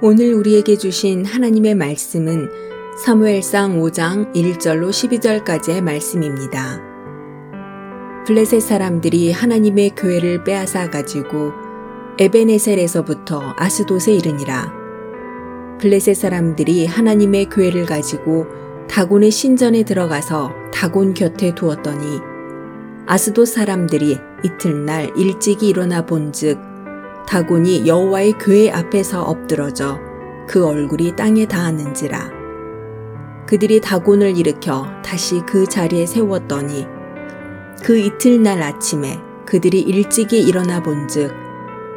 오늘 우리에게 주신 하나님의 말씀은 사무엘상 5장 1절로 12절까지의 말씀입니다. 블레셋 사람들이 하나님의 교회를 빼앗아 가지고 에베네셀에서부터 아스돗에 이르니라. 블레셋 사람들이 하나님의 교회를 가지고 다곤의 신전에 들어가서 다곤 곁에 두었더니 아스돗 사람들이 이틀날 일찍이 일어나 본즉 다곤이 여호와의 교회 앞에서 엎드러져 그 얼굴이 땅에 닿았는지라 그들이 다곤을 일으켜 다시 그 자리에 세웠더니 그 이틀날 아침에 그들이 일찍이 일어나 본즉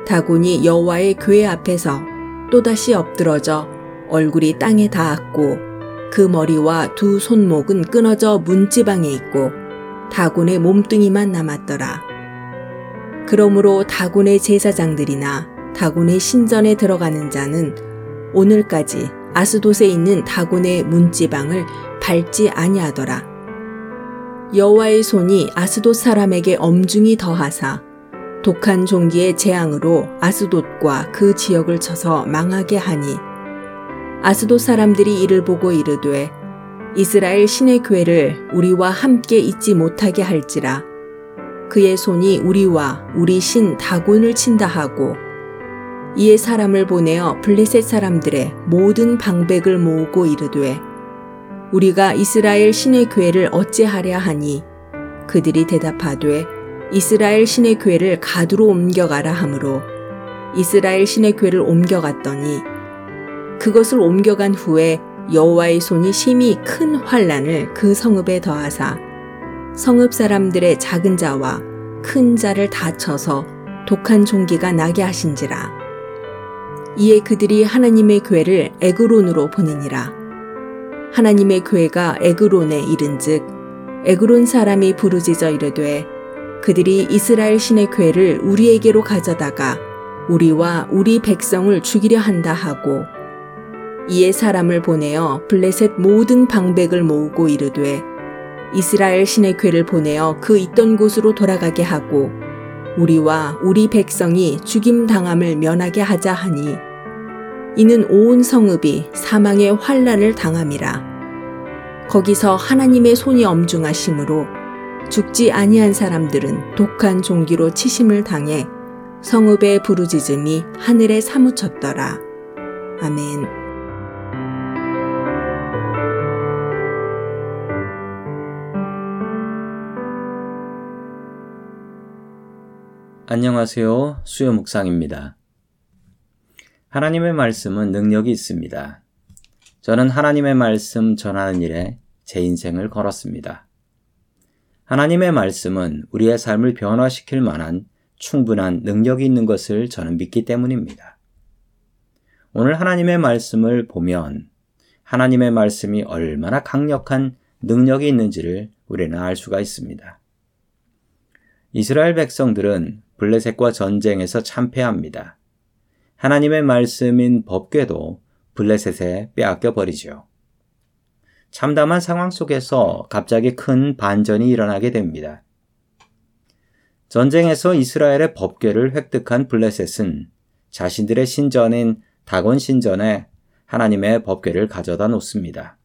다곤이 여호와의 교회 앞에서 또다시 엎드러져 얼굴이 땅에 닿았고 그 머리와 두 손목은 끊어져 문지방에 있고 다곤의 몸뚱이만 남았더라. 그러므로 다곤의 제사장들이나 다곤의 신전에 들어가는 자는 오늘까지 아스돗에 있는 다곤의 문지방을 밟지 아니하더라. 여호와의 손이 아스돗 사람에게 엄중히 더하사 독한 종기의 재앙으로 아스돗과 그 지역을 쳐서 망하게 하니 아스돗 사람들이 이를 보고 이르되 이스라엘 신의 교회를 우리와 함께 있지 못하게 할지라 그의 손이 우리와 우리 신 다곤을 친다 하고 이에 사람을 보내어 블리셋 사람들의 모든 방백을 모으고 이르되 우리가 이스라엘 신의 교회를 어찌하랴 하니? 그들이 대답하되 이스라엘 신의 교회를 가두로 옮겨가라 하므로 이스라엘 신의 교회를 옮겨갔더니 그것을 옮겨간 후에 여호와의 손이 심히 큰 환란을 그 성읍에 더하사 성읍 사람들의 작은 자와 큰 자를 다쳐서 독한 종기가 나게 하신지라. 이에 그들이 하나님의 교회를 에그론으로 보내니라. 하나님의 교회가 에그론에 이른즉 에그론 사람이 부르짖어 이르되 그들이 이스라엘 신의 교회를 우리에게로 가져다가 우리와 우리 백성을 죽이려 한다 하고 이에 사람을 보내어 블레셋 모든 방백을 모으고 이르되 이스라엘 신의 괴를 보내어 그 있던 곳으로 돌아가게 하고 우리와 우리 백성이 죽임 당함을 면하게 하자 하니 이는 온 성읍이 사망의 환란을 당함이라 거기서 하나님의 손이 엄중하심으로 죽지 아니한 사람들은 독한 종기로 치심을 당해 성읍의 부르짖음이 하늘에 사무쳤더라 아멘. 안녕하세요. 수요 묵상입니다. 하나님의 말씀은 능력이 있습니다. 저는 하나님의 말씀 전하는 일에 제 인생을 걸었습니다. 하나님의 말씀은 우리의 삶을 변화시킬 만한 충분한 능력이 있는 것을 저는 믿기 때문입니다. 오늘 하나님의 말씀을 보면 하나님의 말씀이 얼마나 강력한 능력이 있는지를 우리는 알 수가 있습니다. 이스라엘 백성들은 블레셋과 전쟁에서 참패합니다. 하나님의 말씀인 법궤도 블레셋에 빼앗겨 버리죠. 참담한 상황 속에서 갑자기 큰 반전이 일어나게 됩니다. 전쟁에서 이스라엘의 법궤를 획득한 블레셋은 자신들의 신전인 다곤 신전에 하나님의 법궤를 가져다 놓습니다.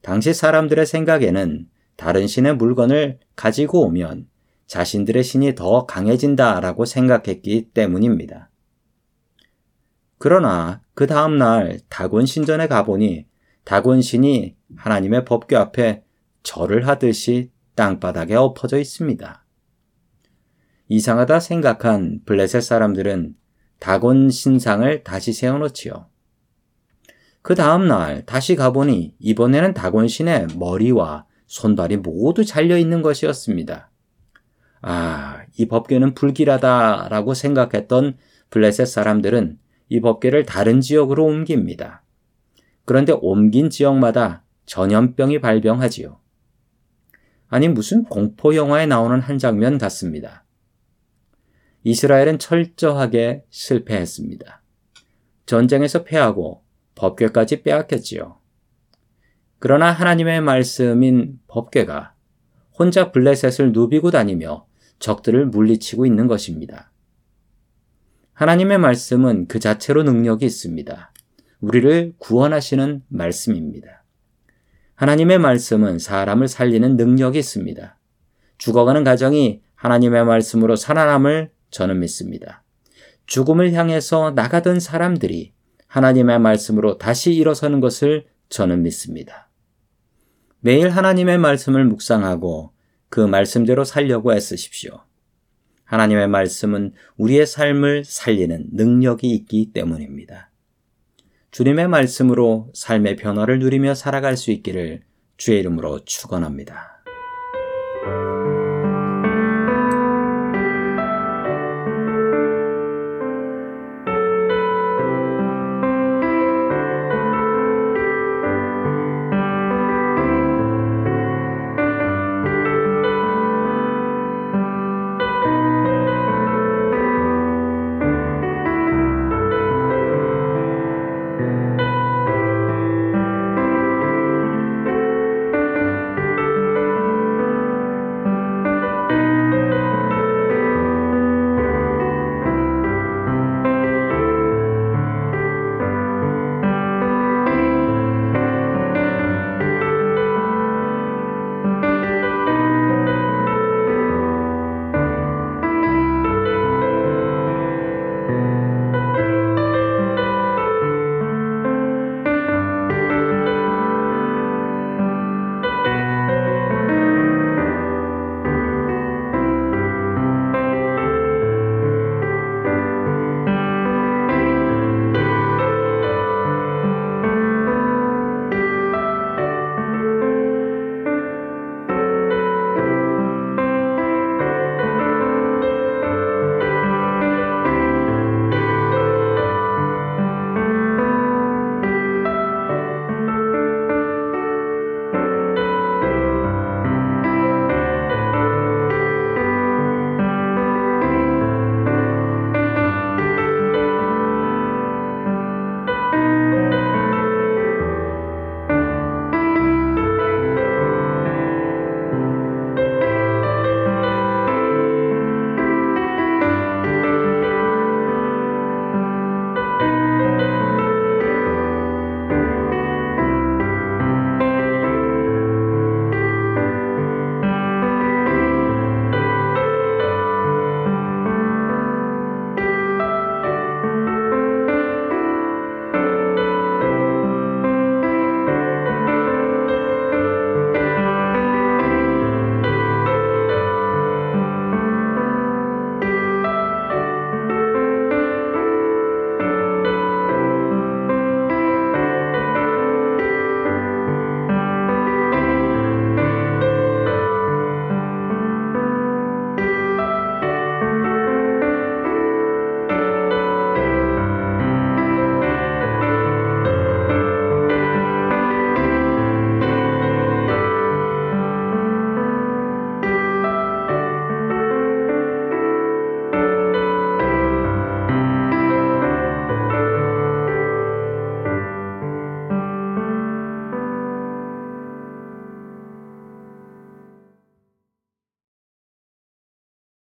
당시 사람들의 생각에는 다른 신의 물건을 가지고 오면 자신들의 신이 더 강해진다라고 생각했기 때문입니다. 그러나 그 다음날 다곤 신전에 가보니 다곤 신이 하나님의 법궤 앞에 절을 하듯이 땅바닥에 엎어져 있습니다. 이상하다 생각한 블레셋 사람들은 다곤 신상을 다시 세워놓지요. 그 다음날 다시 가보니 이번에는 다곤 신의 머리와 손발이 모두 잘려 있는 것이었습니다. 아, 이 법궤는 불길하다라고 생각했던 블레셋 사람들은 이 법궤를 다른 지역으로 옮깁니다. 그런데 옮긴 지역마다 전염병이 발병하지요. 아니, 무슨 공포 영화에 나오는 한 장면 같습니다. 이스라엘은 철저하게 실패했습니다. 전쟁에서 패하고 법궤까지 빼앗겼지요. 그러나 하나님의 말씀인 법궤가 혼자 블레셋을 누비고 다니며 적들을 물리치고 있는 것입니다. 하나님의 말씀은 그 자체로 능력이 있습니다. 우리를 구원하시는 말씀입니다. 하나님의 말씀은 사람을 살리는 능력이 있습니다. 죽어가는 가정이 하나님의 말씀으로 살아남을 저는 믿습니다. 죽음을 향해서 나가던 사람들이 하나님의 말씀으로 다시 일어서는 것을 저는 믿습니다. 매일 하나님의 말씀을 묵상하고 그 말씀대로 살려고 애쓰십시오. 하나님의 말씀은 우리의 삶을 살리는 능력이 있기 때문입니다. 주님의 말씀으로 삶의 변화를 누리며 살아갈 수 있기를 주의 이름으로 축원합니다.